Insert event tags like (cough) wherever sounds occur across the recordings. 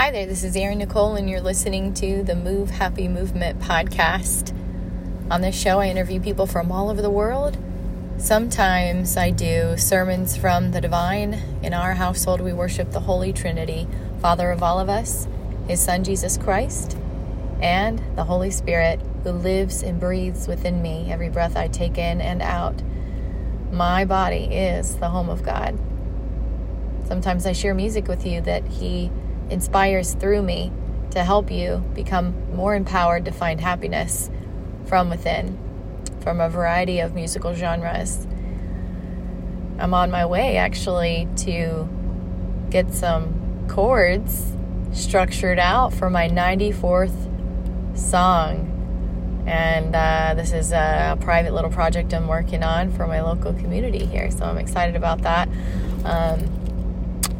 Hi there, this is Erin Nicole, and you're listening to the Move Happy Movement podcast. On this show, I interview people from all over the world. Sometimes I do sermons from the divine. In our household, we worship the Holy Trinity, Father of all of us, His Son Jesus Christ, and the Holy Spirit who lives and breathes within me every breath I take in and out. My body is the home of God. Sometimes I share music with you that He inspires through me to help you become more empowered to find happiness from within, from a variety of musical genres. I'm on my way actually to get some chords structured out for my 94th song. And uh, this is a private little project I'm working on for my local community here. So I'm excited about that. Um,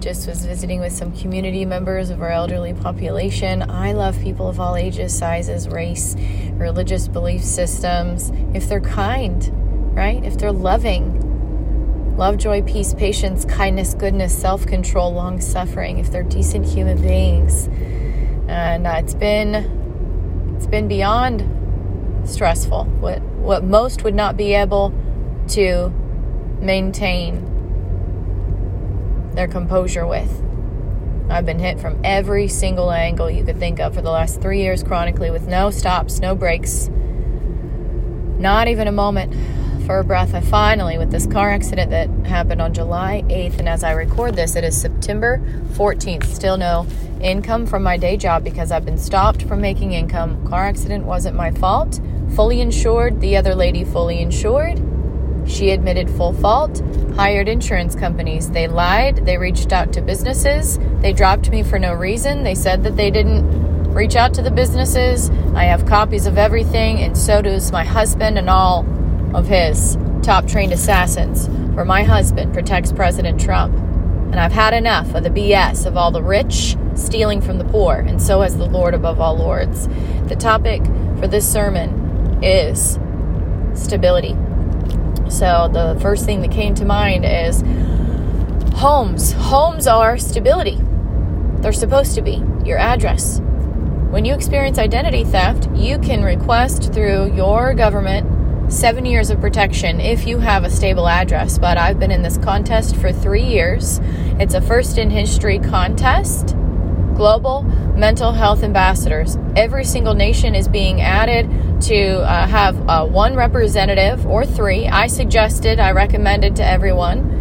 just was visiting with some community members of our elderly population. I love people of all ages, sizes, race, religious belief systems. If they're kind, right? If they're loving, love, joy, peace, patience, kindness, goodness, self control, long suffering, if they're decent human beings. And uh, it's been it's been beyond stressful. What what most would not be able to maintain their composure with. I've been hit from every single angle you could think of for the last three years chronically with no stops, no breaks, not even a moment for a breath. I finally, with this car accident that happened on July 8th, and as I record this, it is September 14th. Still no income from my day job because I've been stopped from making income. Car accident wasn't my fault. Fully insured, the other lady fully insured. She admitted full fault, hired insurance companies. They lied, they reached out to businesses, they dropped me for no reason. They said that they didn't reach out to the businesses. I have copies of everything, and so does my husband and all of his top trained assassins. For my husband protects President Trump. And I've had enough of the BS of all the rich stealing from the poor, and so has the Lord above all lords. The topic for this sermon is stability. So the first thing that came to mind is homes. Homes are stability. They're supposed to be your address. When you experience identity theft, you can request through your government seven years of protection if you have a stable address. But I've been in this contest for three years. It's a first in history contest. Global mental health ambassadors. Every single nation is being added to uh, have uh, one representative or three. I suggested, I recommended to everyone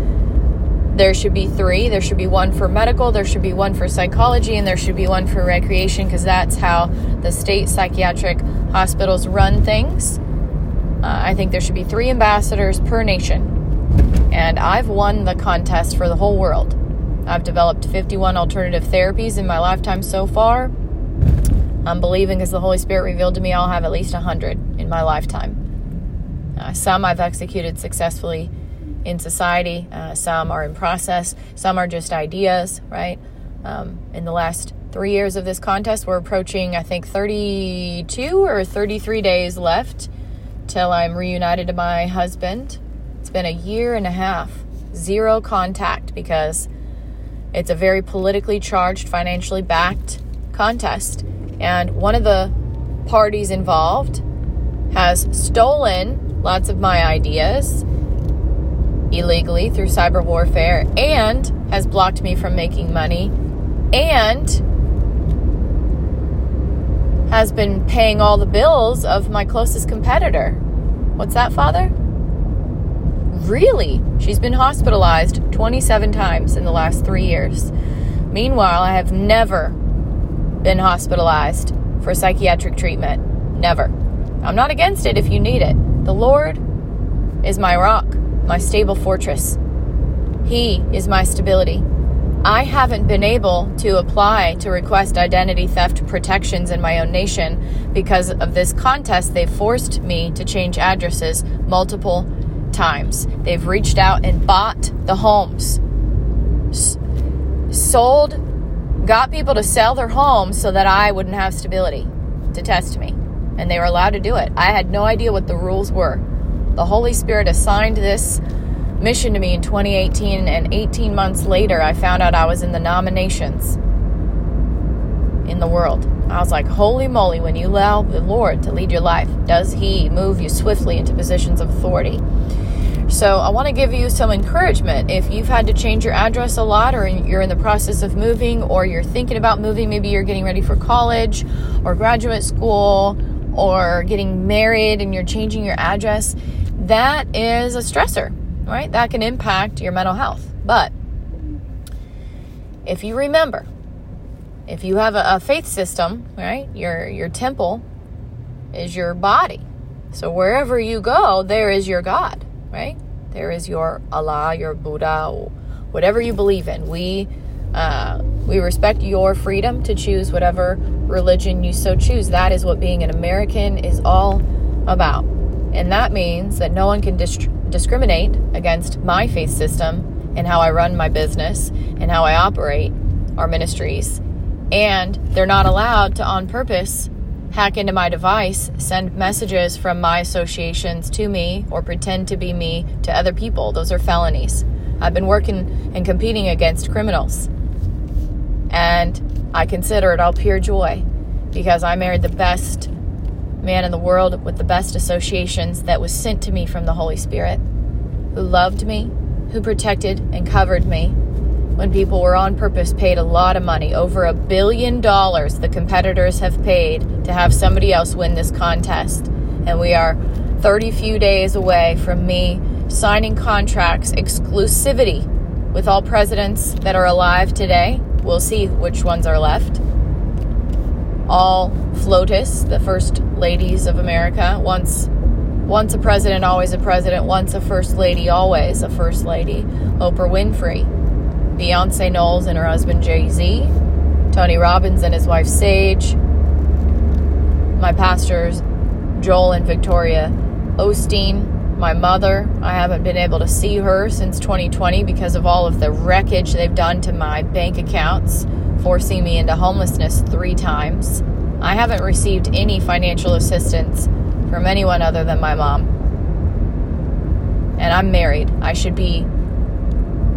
there should be three. There should be one for medical, there should be one for psychology, and there should be one for recreation because that's how the state psychiatric hospitals run things. Uh, I think there should be three ambassadors per nation. And I've won the contest for the whole world. I've developed 51 alternative therapies in my lifetime so far. I'm believing as the Holy Spirit revealed to me, I'll have at least 100 in my lifetime. Uh, some I've executed successfully in society, uh, some are in process, some are just ideas, right? Um, in the last three years of this contest, we're approaching, I think, 32 or 33 days left till I'm reunited to my husband. It's been a year and a half, zero contact because it's a very politically charged, financially backed contest. And one of the parties involved has stolen lots of my ideas illegally through cyber warfare and has blocked me from making money and has been paying all the bills of my closest competitor. What's that, Father? Really? She's been hospitalized 27 times in the last three years. Meanwhile, I have never been hospitalized for psychiatric treatment. Never. I'm not against it if you need it. The Lord is my rock, my stable fortress. He is my stability. I haven't been able to apply to request identity theft protections in my own nation because of this contest. They forced me to change addresses multiple times. They've reached out and bought the homes, sold got people to sell their homes so that I wouldn't have stability to test me. And they were allowed to do it. I had no idea what the rules were. The Holy Spirit assigned this mission to me in 2018, and 18 months later, I found out I was in the nominations. in the world. I was like, holy moly, when you allow the Lord to lead your life, does He move you swiftly into positions of authority? So I want to give you some encouragement. If you've had to change your address a lot, or you're in the process of moving, or you're thinking about moving, maybe you're getting ready for college or graduate school, or getting married and you're changing your address, that is a stressor, right? That can impact your mental health. But if you remember, if you have a, faith system, right, your your temple is your body. So wherever you go, there is your God right? There is your Allah, your Buddha, whatever you believe in. We uh, we respect your freedom to choose whatever religion you so choose. That is what being an American is all about. And that means that no one can discriminate against my faith system and how I run my business and how I operate our ministries. And they're not allowed to, on purpose, hack into my device, send messages from my associations to me, or pretend to be me to other people. Those are felonies. I've been working and competing against criminals. And I consider it all pure joy because I married the best man in the world with the best associations that was sent to me from the Holy Spirit, who loved me, who protected and covered me when people were on purpose paid a lot of money over a billion dollars the competitors have paid to have somebody else win this contest and we are 30 few days away from me signing contracts exclusivity with all presidents that are alive today we'll see which ones are left all FLOTUS, the first ladies of America. Once, once a president, always a president. Once a first lady, always a first lady. Oprah Winfrey. Beyonce Knowles and her husband Jay Z, Tony Robbins and his wife Sage, my pastors Joel and Victoria Osteen, my mother. I haven't been able to see her since 2020 because of all of the wreckage they've done to my bank accounts, forcing me into homelessness three times. I haven't received any financial assistance from anyone other than my mom. And I'm married. I should be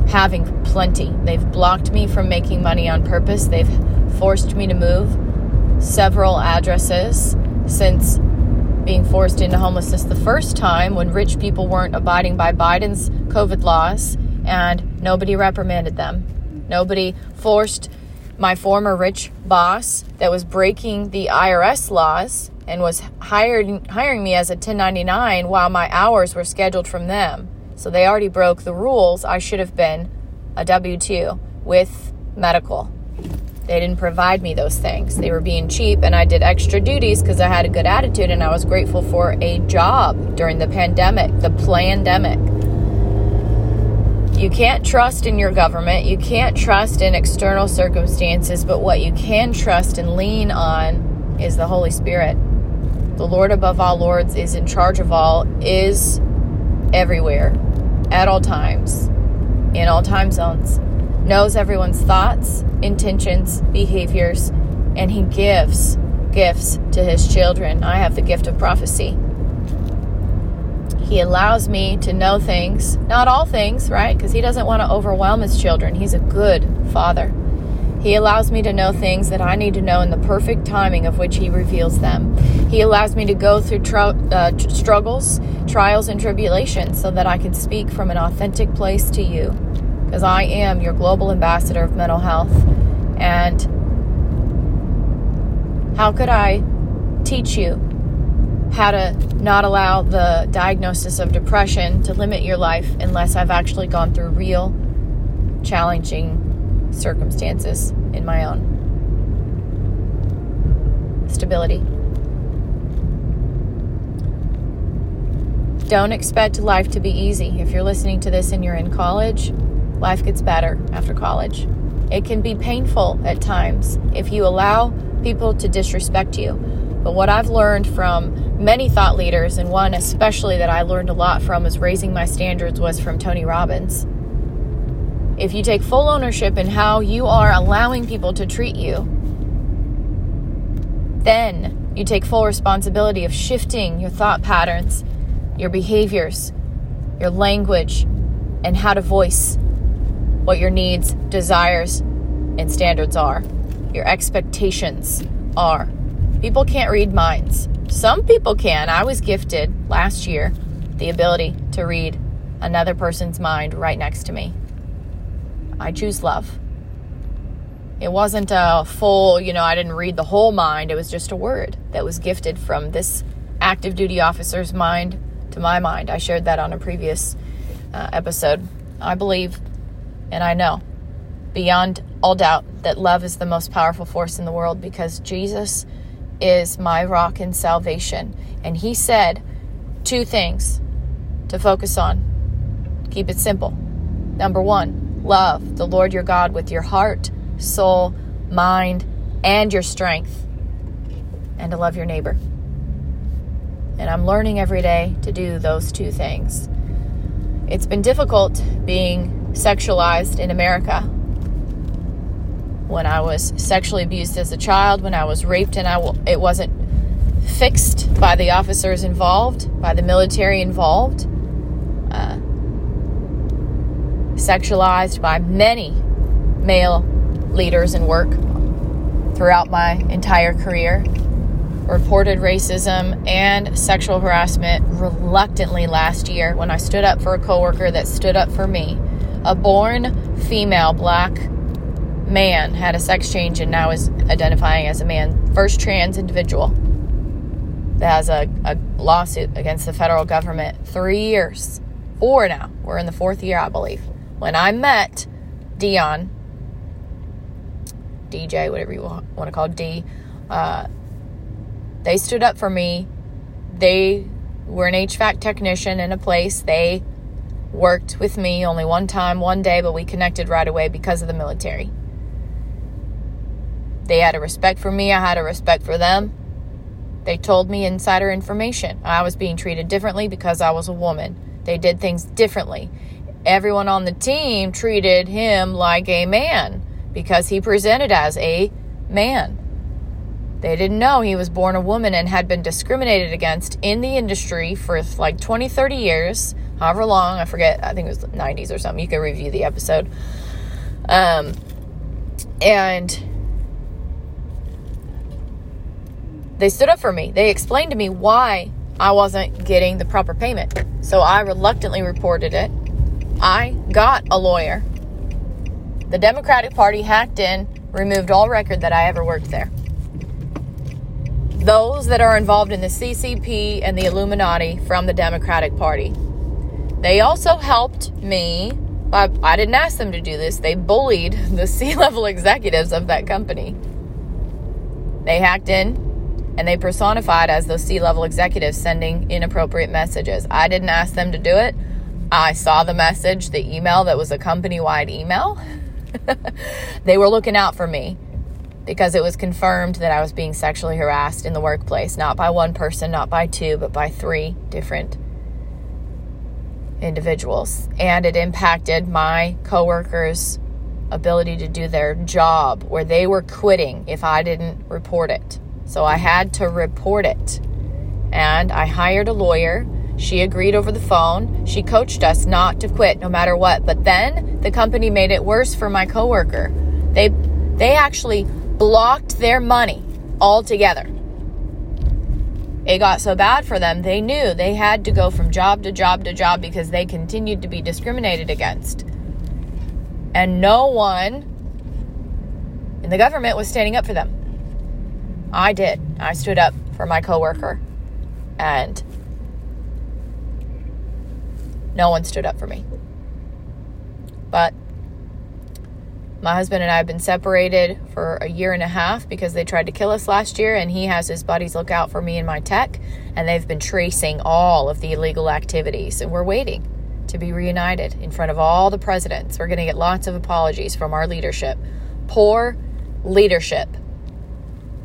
having plenty. They've blocked me from making money on purpose. They've forced me to move several addresses since being forced into homelessness the first time when rich people weren't abiding by Biden's COVID laws and nobody reprimanded them. Nobody forced my former rich boss that was breaking the IRS laws and was hired, hiring me as a 1099 while my hours were scheduled from them. So they already broke the rules. I should have been a W 2 with medical. They didn't provide me those things. They were being cheap, and I did extra duties because I had a good attitude and I was grateful for a job during the pandemic, the pandemic. You can't trust in your government, you can't trust in external circumstances, but what you can trust and lean on is the Holy Spirit. The Lord above all lords is in charge of all, is everywhere at all times, in all time zones, knows everyone's thoughts, intentions, behaviors, and He gives gifts to His children. I have the gift of prophecy. He allows me to know things, not all things, right? Because He doesn't want to overwhelm His children. He's a good Father. He allows me to know things that I need to know in the perfect timing of which He reveals them. He allows me to go through tr- uh, struggles, trials, and tribulations so that I can speak from an authentic place to you. Because I am your global ambassador of mental health. And how could I teach you how to not allow the diagnosis of depression to limit your life unless I've actually gone through real, challenging circumstances in my own. Stability. Don't expect life to be easy. If you're listening to this and you're in college, life gets better after college. It can be painful at times if you allow people to disrespect you. But what I've learned from many thought leaders, and one especially that I learned a lot from is raising my standards, was from Tony Robbins if you take full ownership in how you are allowing people to treat you, then you take full responsibility of shifting your thought patterns, your behaviors, your language, and how to voice what your needs, desires, and standards are. your expectations are. People can't read minds. Some people can. I was gifted last year the ability to read another person's mind right next to me. I choose love. It wasn't a full, you know, I didn't read the whole mind. It was just a word that was gifted from this active duty officer's mind to my mind. I shared that on a previous uh, episode. I believe and I know beyond all doubt that love is the most powerful force in the world because Jesus is my rock and salvation. And he said two things to focus on. Keep it simple. Number one, love the Lord your God with your heart, soul, mind, and your strength, and to love your neighbor. And I'm learning every day to do those two things. It's been difficult being sexualized in America when I was sexually abused as a child, when I was raped and I w- it wasn't fixed by the officers involved, by the military involved, uh, sexualized by many male leaders in work throughout my entire career, reported racism and sexual harassment reluctantly last year when I stood up for a coworker that stood up for me. A born female black man had a sex change and now is identifying as a man. First trans individual that has a, a lawsuit against the federal government. Three years. Four now. We're in the fourth year, I believe. When I met Dion, DJ, whatever you want to call D, uh, they stood up for me. They were an HVAC technician in a place. They worked with me only one time, one day, but we connected right away because of the military. They had a respect for me, I had a respect for them. They told me insider information. I was being treated differently because I was a woman. They did things differently. Everyone on the team treated him like a man because he presented as a man. They didn't know he was born a woman and had been discriminated against in the industry for like 20, 30 years, however long, I forget, I think it was 90s or something. You can review the episode. Um, and they stood up for me. They explained to me why I wasn't getting the proper payment. So I reluctantly reported it. I got a lawyer. The Democratic Party hacked in, removed all record that I ever worked there. Those that are involved in the CCP and the Illuminati from the Democratic Party. They also helped me. I didn't ask them to do this. They bullied the (laughs) C level executives of that company. They hacked in, and they personified as those C level executives sending inappropriate messages. I didn't ask them to do it. I saw the message, the email that was a company wide email. (laughs) they were looking out for me because it was confirmed that I was being sexually harassed in the workplace, not by one person, not by two, but by three different individuals. And it impacted my coworkers' ability to do their job, where they were quitting if I didn't report it. So I had to report it. And I hired a lawyer. She agreed over the phone. She coached us not to quit no matter what. But then the company made it worse for my coworker. They they actually blocked their money altogether. It got so bad for them, they knew they had to go from job to job to job because they continued to be discriminated against. And no one in the government was standing up for them. I did. I stood up for my coworker and no one stood up for me. But my husband and I have been separated for a year and a half because they tried to kill us last year, and he has his buddies look out for me and my tech, and they've been tracing all of the illegal activities, and we're waiting to be reunited in front of all the presidents. We're going to get lots of apologies from our leadership. Poor leadership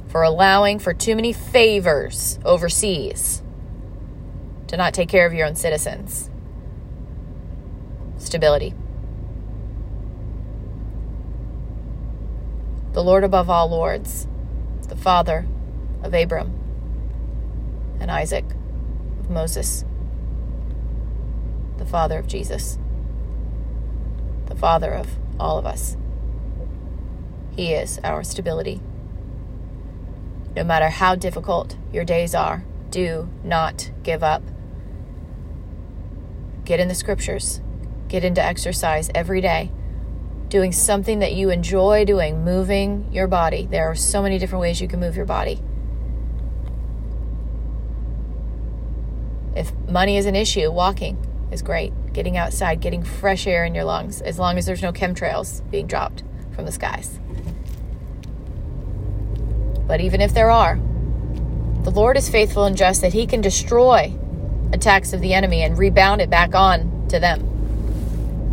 for allowing for too many favors overseas to not take care of your own citizens. Stability. The Lord above all lords, the Father of Abram and Isaac, of Moses, the Father of Jesus, the Father of all of us. He is our stability. No matter how difficult your days are, do not give up. Get in the scriptures, get into exercise every day, doing something that you enjoy doing, moving your body. There are so many different ways you can move your body. If money is an issue, walking is great. Getting outside, getting fresh air in your lungs, as long as there's no chemtrails being dropped from the skies. But even if there are, the Lord is faithful and just that He can destroy attacks of the enemy and rebound it back on to them.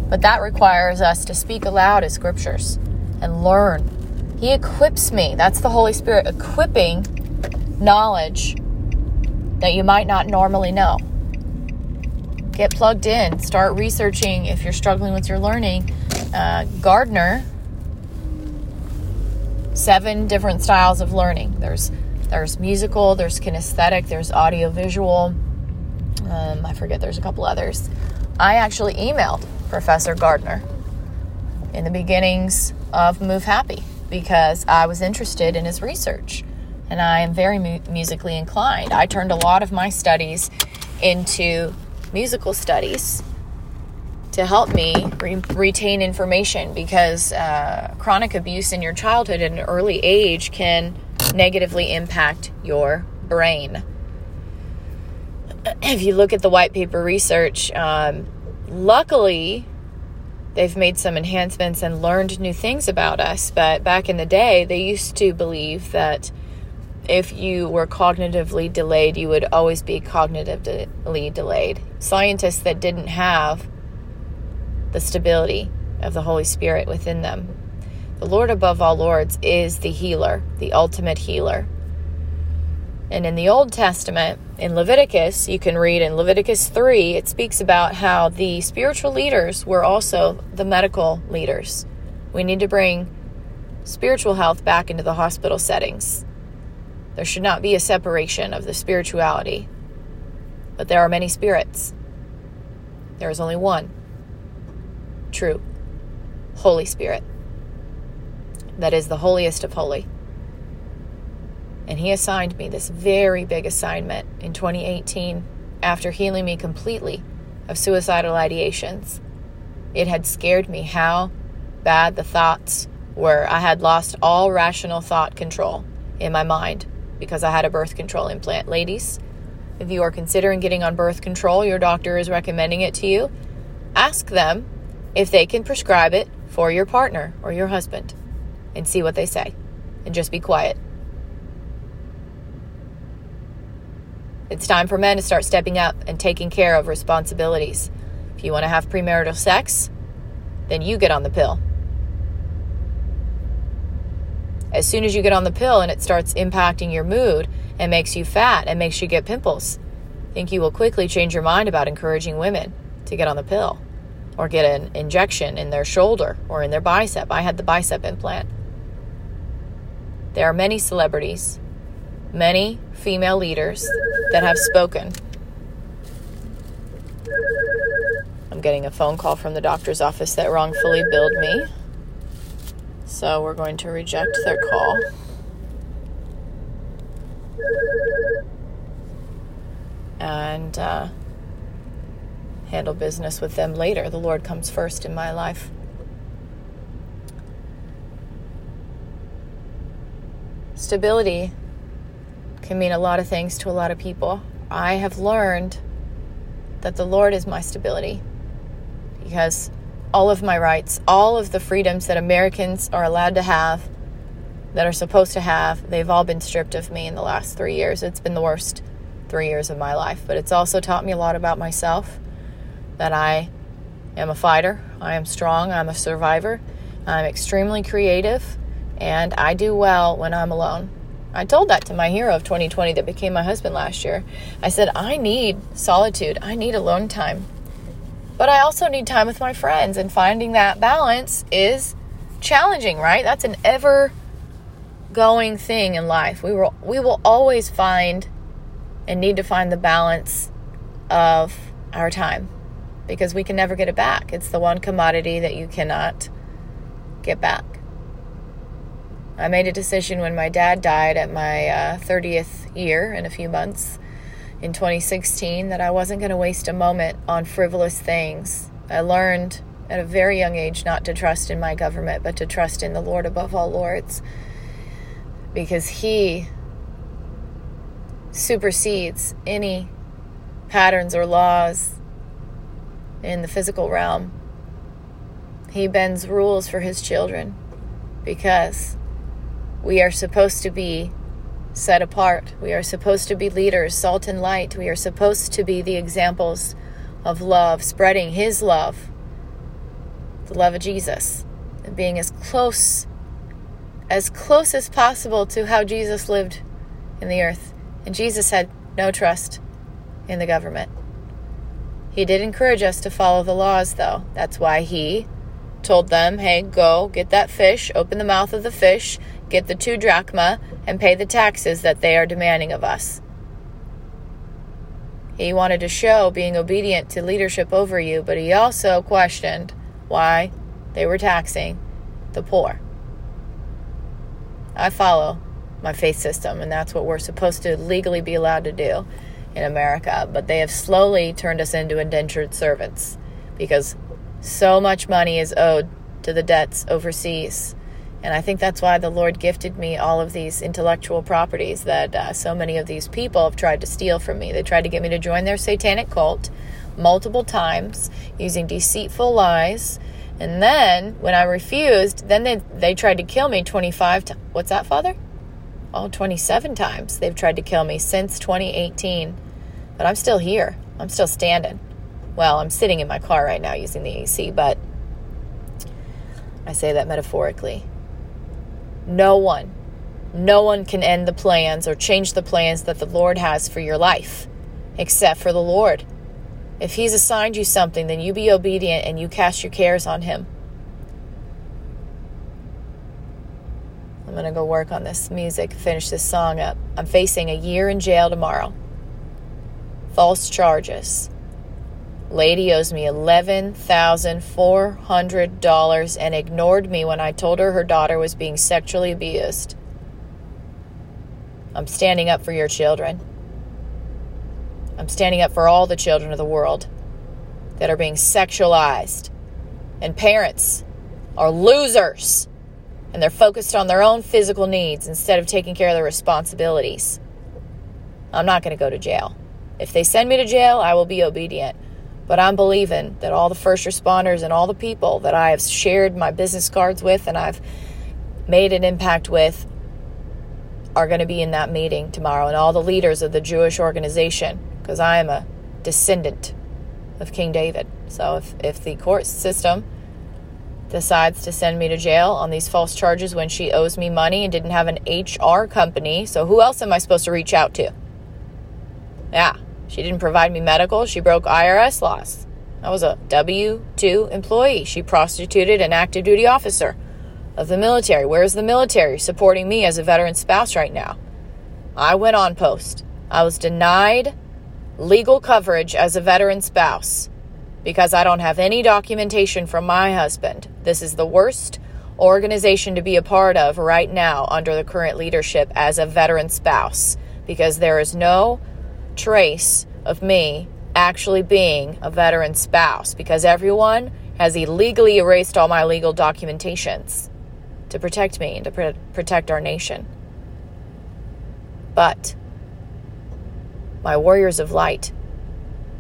But that requires us to speak aloud as scriptures and learn. He equips me. That's the Holy Spirit equipping knowledge that you might not normally know. Get plugged in, start researching if you're struggling with your learning. Uh, Gardner, seven different styles of learning. There's there's musical, there's kinesthetic, there's audio visual. Um, I forget, there's a couple others. I actually emailed Professor Gardner in the beginnings of Move Happy because I was interested in his research and I am very mu- musically inclined. I turned a lot of my studies into musical studies to help me re- retain information because uh, chronic abuse in your childhood at an early age can negatively impact your brain. (clears throat) If you look at the white paper research, um, luckily they've made some enhancements and learned new things about us. But back in the day, they used to believe that if you were cognitively delayed, you would always be cognitively delayed. Scientists that didn't have the stability of the Holy Spirit within them. The Lord above all lords is the healer, the ultimate healer. And in the Old Testament, in Leviticus, you can read in Leviticus 3, it speaks about how the spiritual leaders were also the medical leaders. We need to bring spiritual health back into the hospital settings. There should not be a separation of the spirituality. But there are many spirits. There is only one true Holy Spirit that is the holiest of holy. And he assigned me this very big assignment in 2018 after healing me completely of suicidal ideations. It had scared me how bad the thoughts were. I had lost all rational thought control in my mind because I had a birth control implant. Ladies, if you are considering getting on birth control, your doctor is recommending it to you, ask them if they can prescribe it for your partner or your husband and see what they say and just be quiet. It's time for men to start stepping up and taking care of responsibilities. If you want to have premarital sex, then you get on the pill. As soon as you get on the pill and it starts impacting your mood and makes you fat and makes you get pimples, I think you will quickly change your mind about encouraging women to get on the pill or get an injection in their shoulder or in their bicep. I had the bicep implant. There are many celebrities, many female leaders that have spoken. I'm getting a phone call from the doctor's office that wrongfully billed me. So we're going to reject their call. And uh, handle business with them later. The Lord comes first in my life. Stability can mean a lot of things to a lot of people. I have learned that the Lord is my stability because all of my rights, all of the freedoms that Americans are allowed to have, that are supposed to have, they've all been stripped of me in the last three years. It's been the worst three years of my life, but it's also taught me a lot about myself that I am a fighter, I am strong, I'm a survivor, I'm extremely creative, and I do well when I'm alone. I told that to my hero of 2020 that became my husband last year. I said, I need solitude, I need alone time. But I also need time with my friends, and finding that balance is challenging, right? That's an ever going thing in life. We will we will always find and need to find the balance of our time because we can never get it back. It's the one commodity that you cannot get back. I made a decision when my dad died at my uh, 30th year in a few months in 2016 that I wasn't going to waste a moment on frivolous things. I learned at a very young age not to trust in my government, but to trust in the Lord above all lords because He supersedes any patterns or laws in the physical realm. He bends rules for His children because we are supposed to be set apart. We are supposed to be leaders, salt and light. We are supposed to be the examples of love, spreading His love, the love of Jesus, and being as close as close as possible to how Jesus lived in the earth. And Jesus had no trust in the government. He did encourage us to follow the laws, though. That's why he told them, hey, go get that fish, open the mouth of the fish, get the two drachma, and pay the taxes that they are demanding of us. He wanted to show being obedient to leadership over you, but he also questioned why they were taxing the poor. I follow my faith system, and that's what we're supposed to legally be allowed to do in America. But they have slowly turned us into indentured servants because so much money is owed to the debts overseas. And I think that's why the Lord gifted me all of these intellectual properties that uh, so many of these people have tried to steal from me. They tried to get me to join their satanic cult multiple times using deceitful lies and then when I refused, then they, they tried to kill me 25 times. What's that, Father? Oh, 27 times they've tried to kill me since 2018. But I'm still here. I'm still standing. Well, I'm sitting in my car right now using the AC, but I say that metaphorically. No one, no one can end the plans or change the plans that the Lord has for your life except for the Lord. If He's assigned you something, then you be obedient and you cast your cares on Him. I'm going to go work on this music, finish this song up. I'm facing a year in jail tomorrow. False charges. Lady owes me $11,400 and ignored me when I told her her daughter was being sexually abused. I'm standing up for your children. I'm standing up for all the children of the world that are being sexualized. And parents are losers. And they're focused on their own physical needs instead of taking care of their responsibilities. I'm not going to go to jail. If they send me to jail, I will be obedient. But I'm believing that all the first responders and all the people that I have shared my business cards with and I've made an impact with are going to be in that meeting tomorrow, and all the leaders of the Jewish organization because I am a descendant of King David. So if, if the court system decides to send me to jail on these false charges when she owes me money and didn't have an HR company, so who else am I supposed to reach out to? Yeah, she didn't provide me medical. She broke IRS laws. I was a W 2 employee. She prostituted an active duty officer of the military. Where's the military supporting me as a veteran spouse right now? I went on post. I was denied legal coverage as a veteran spouse because I don't have any documentation from my husband. This is the worst organization to be a part of right now under the current leadership as a veteran spouse because there is no trace of me actually being a veteran spouse because everyone has illegally erased all my legal documentations to protect me and to pr- protect our nation. But my warriors of light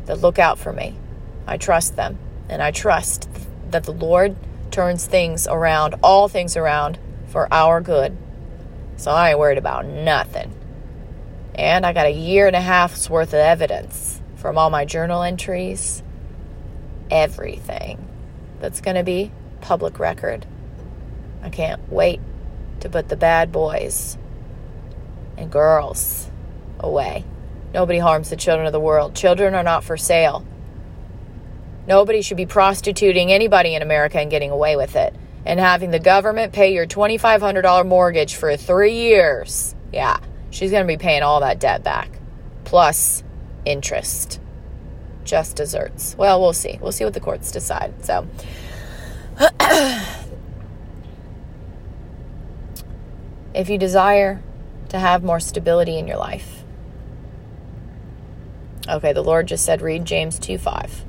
that look out for me. I trust them, and I trust that the Lord turns things around, all things around, for our good. So I ain't worried about nothing. And I got a year and a half's worth of evidence from all my journal entries, everything that's going to be public record. I can't wait to put the bad boys and girls away. Nobody harms the children of the world. Children are not for sale. Nobody should be prostituting anybody in America and getting away with it. And having the government pay your $2,500 mortgage for three years. Yeah, she's going to be paying all that debt back. Plus interest. Just desserts. Well, we'll see. We'll see what the courts decide. So. (clears throat) if you desire to have more stability in your life. Okay, the Lord just said read James 2 5.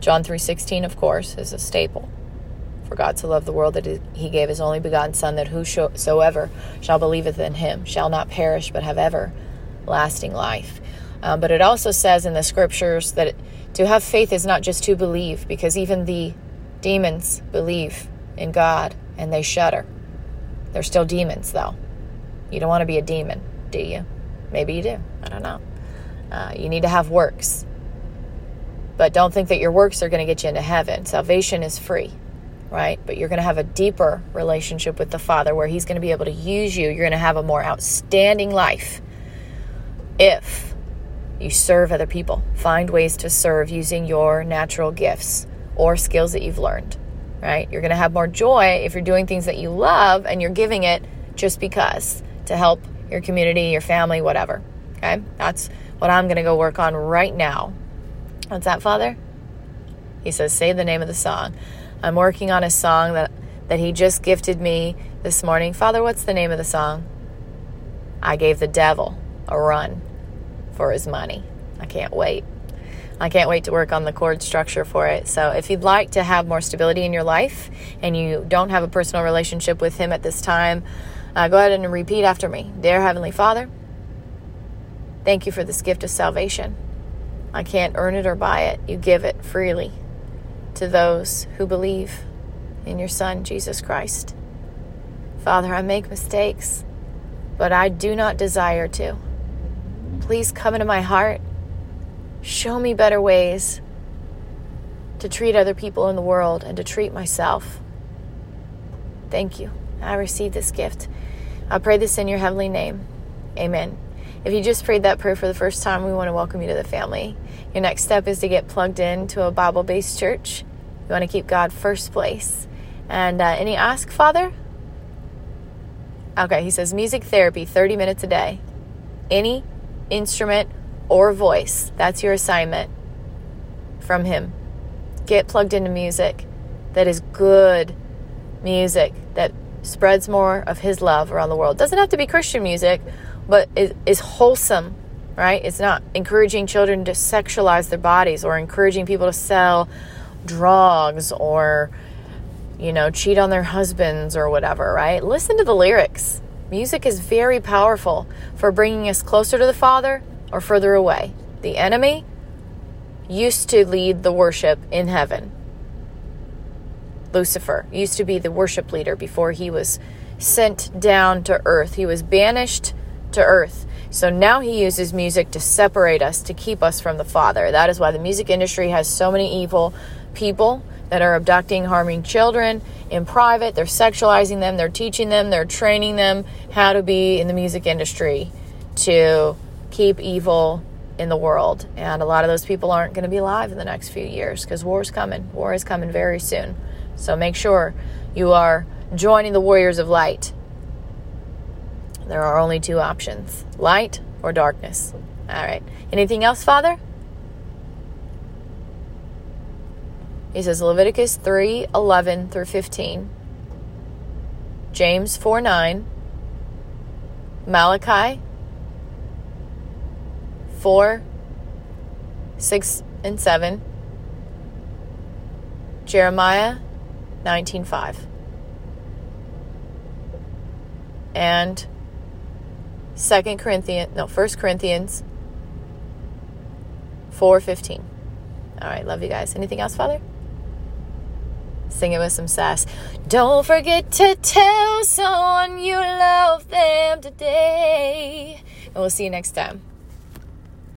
John three 3:16 of course is a staple. For God so loved the world that he gave his only begotten son that whosoever shall believeth in him shall not perish but have everlasting life. Um, but it also says in the scriptures that to have faith is not just to believe because even the demons believe in God and they shudder. They're still demons, though. You don't want to be a demon, do you? Maybe you do. I don't know. Uh, you need to have works. But don't think that your works are going to get you into heaven. Salvation is free, right? But you're going to have a deeper relationship with the Father where He's going to be able to use you. You're going to have a more outstanding life if you serve other people. Find ways to serve using your natural gifts or skills that you've learned right? You're going to have more joy if you're doing things that you love and you're giving it just because to help your community, your family, whatever. Okay? That's what I'm going to go work on right now. What's that, Father? He says, Say the name of the song. I'm working on a song that, that he just gifted me this morning. Father, what's the name of the song? I gave the devil a run for his money. I can't wait. I can't wait to work on the chord structure for it. So, if you'd like to have more stability in your life and you don't have a personal relationship with Him at this time, uh, go ahead and repeat after me Dear Heavenly Father, thank you for this gift of salvation. I can't earn it or buy it. You give it freely to those who believe in your Son, Jesus Christ. Father, I make mistakes, but I do not desire to. Please come into my heart Show me better ways to treat other people in the world and to treat myself. Thank you. I receive this gift. I pray this in your heavenly name. Amen. If you just prayed that prayer for the first time, we want to welcome you to the family. Your next step is to get plugged into a Bible based church. You want to keep God first place. And uh, any ask, Father? Okay, he says music therapy, 30 minutes a day. Any instrument or voice. That's your assignment from Him. Get plugged into music that is good music that spreads more of His love around the world. Doesn't have to be Christian music, but is wholesome, right? It's not encouraging children to sexualize their bodies or encouraging people to sell drugs or, you know, cheat on their husbands or whatever, right? Listen to the lyrics. Music is very powerful for bringing us closer to the Father or further away. The enemy used to lead the worship in heaven. Lucifer used to be the worship leader before he was sent down to earth. He was banished to earth. So now he uses music to separate us, to keep us from the Father. That is why the music industry has so many evil people that are abducting, harming children in private. They're sexualizing them, they're teaching them, they're training them how to be in the music industry to keep evil in the world. And a lot of those people aren't going to be alive in the next few years because war is coming. War is coming very soon. So make sure you are joining the warriors of light. There are only two options light or darkness. All right. Anything else, Father? He says Leviticus 3 11 through 15, James 4 9, Malachi 4, 6, and 7. Jeremiah 19.5. And 2 Corinthians, no, First Corinthians 4.15. All right, love you guys. Anything else, Father? Sing it with some sass. Don't forget to tell someone you love them today. And we'll see you next time.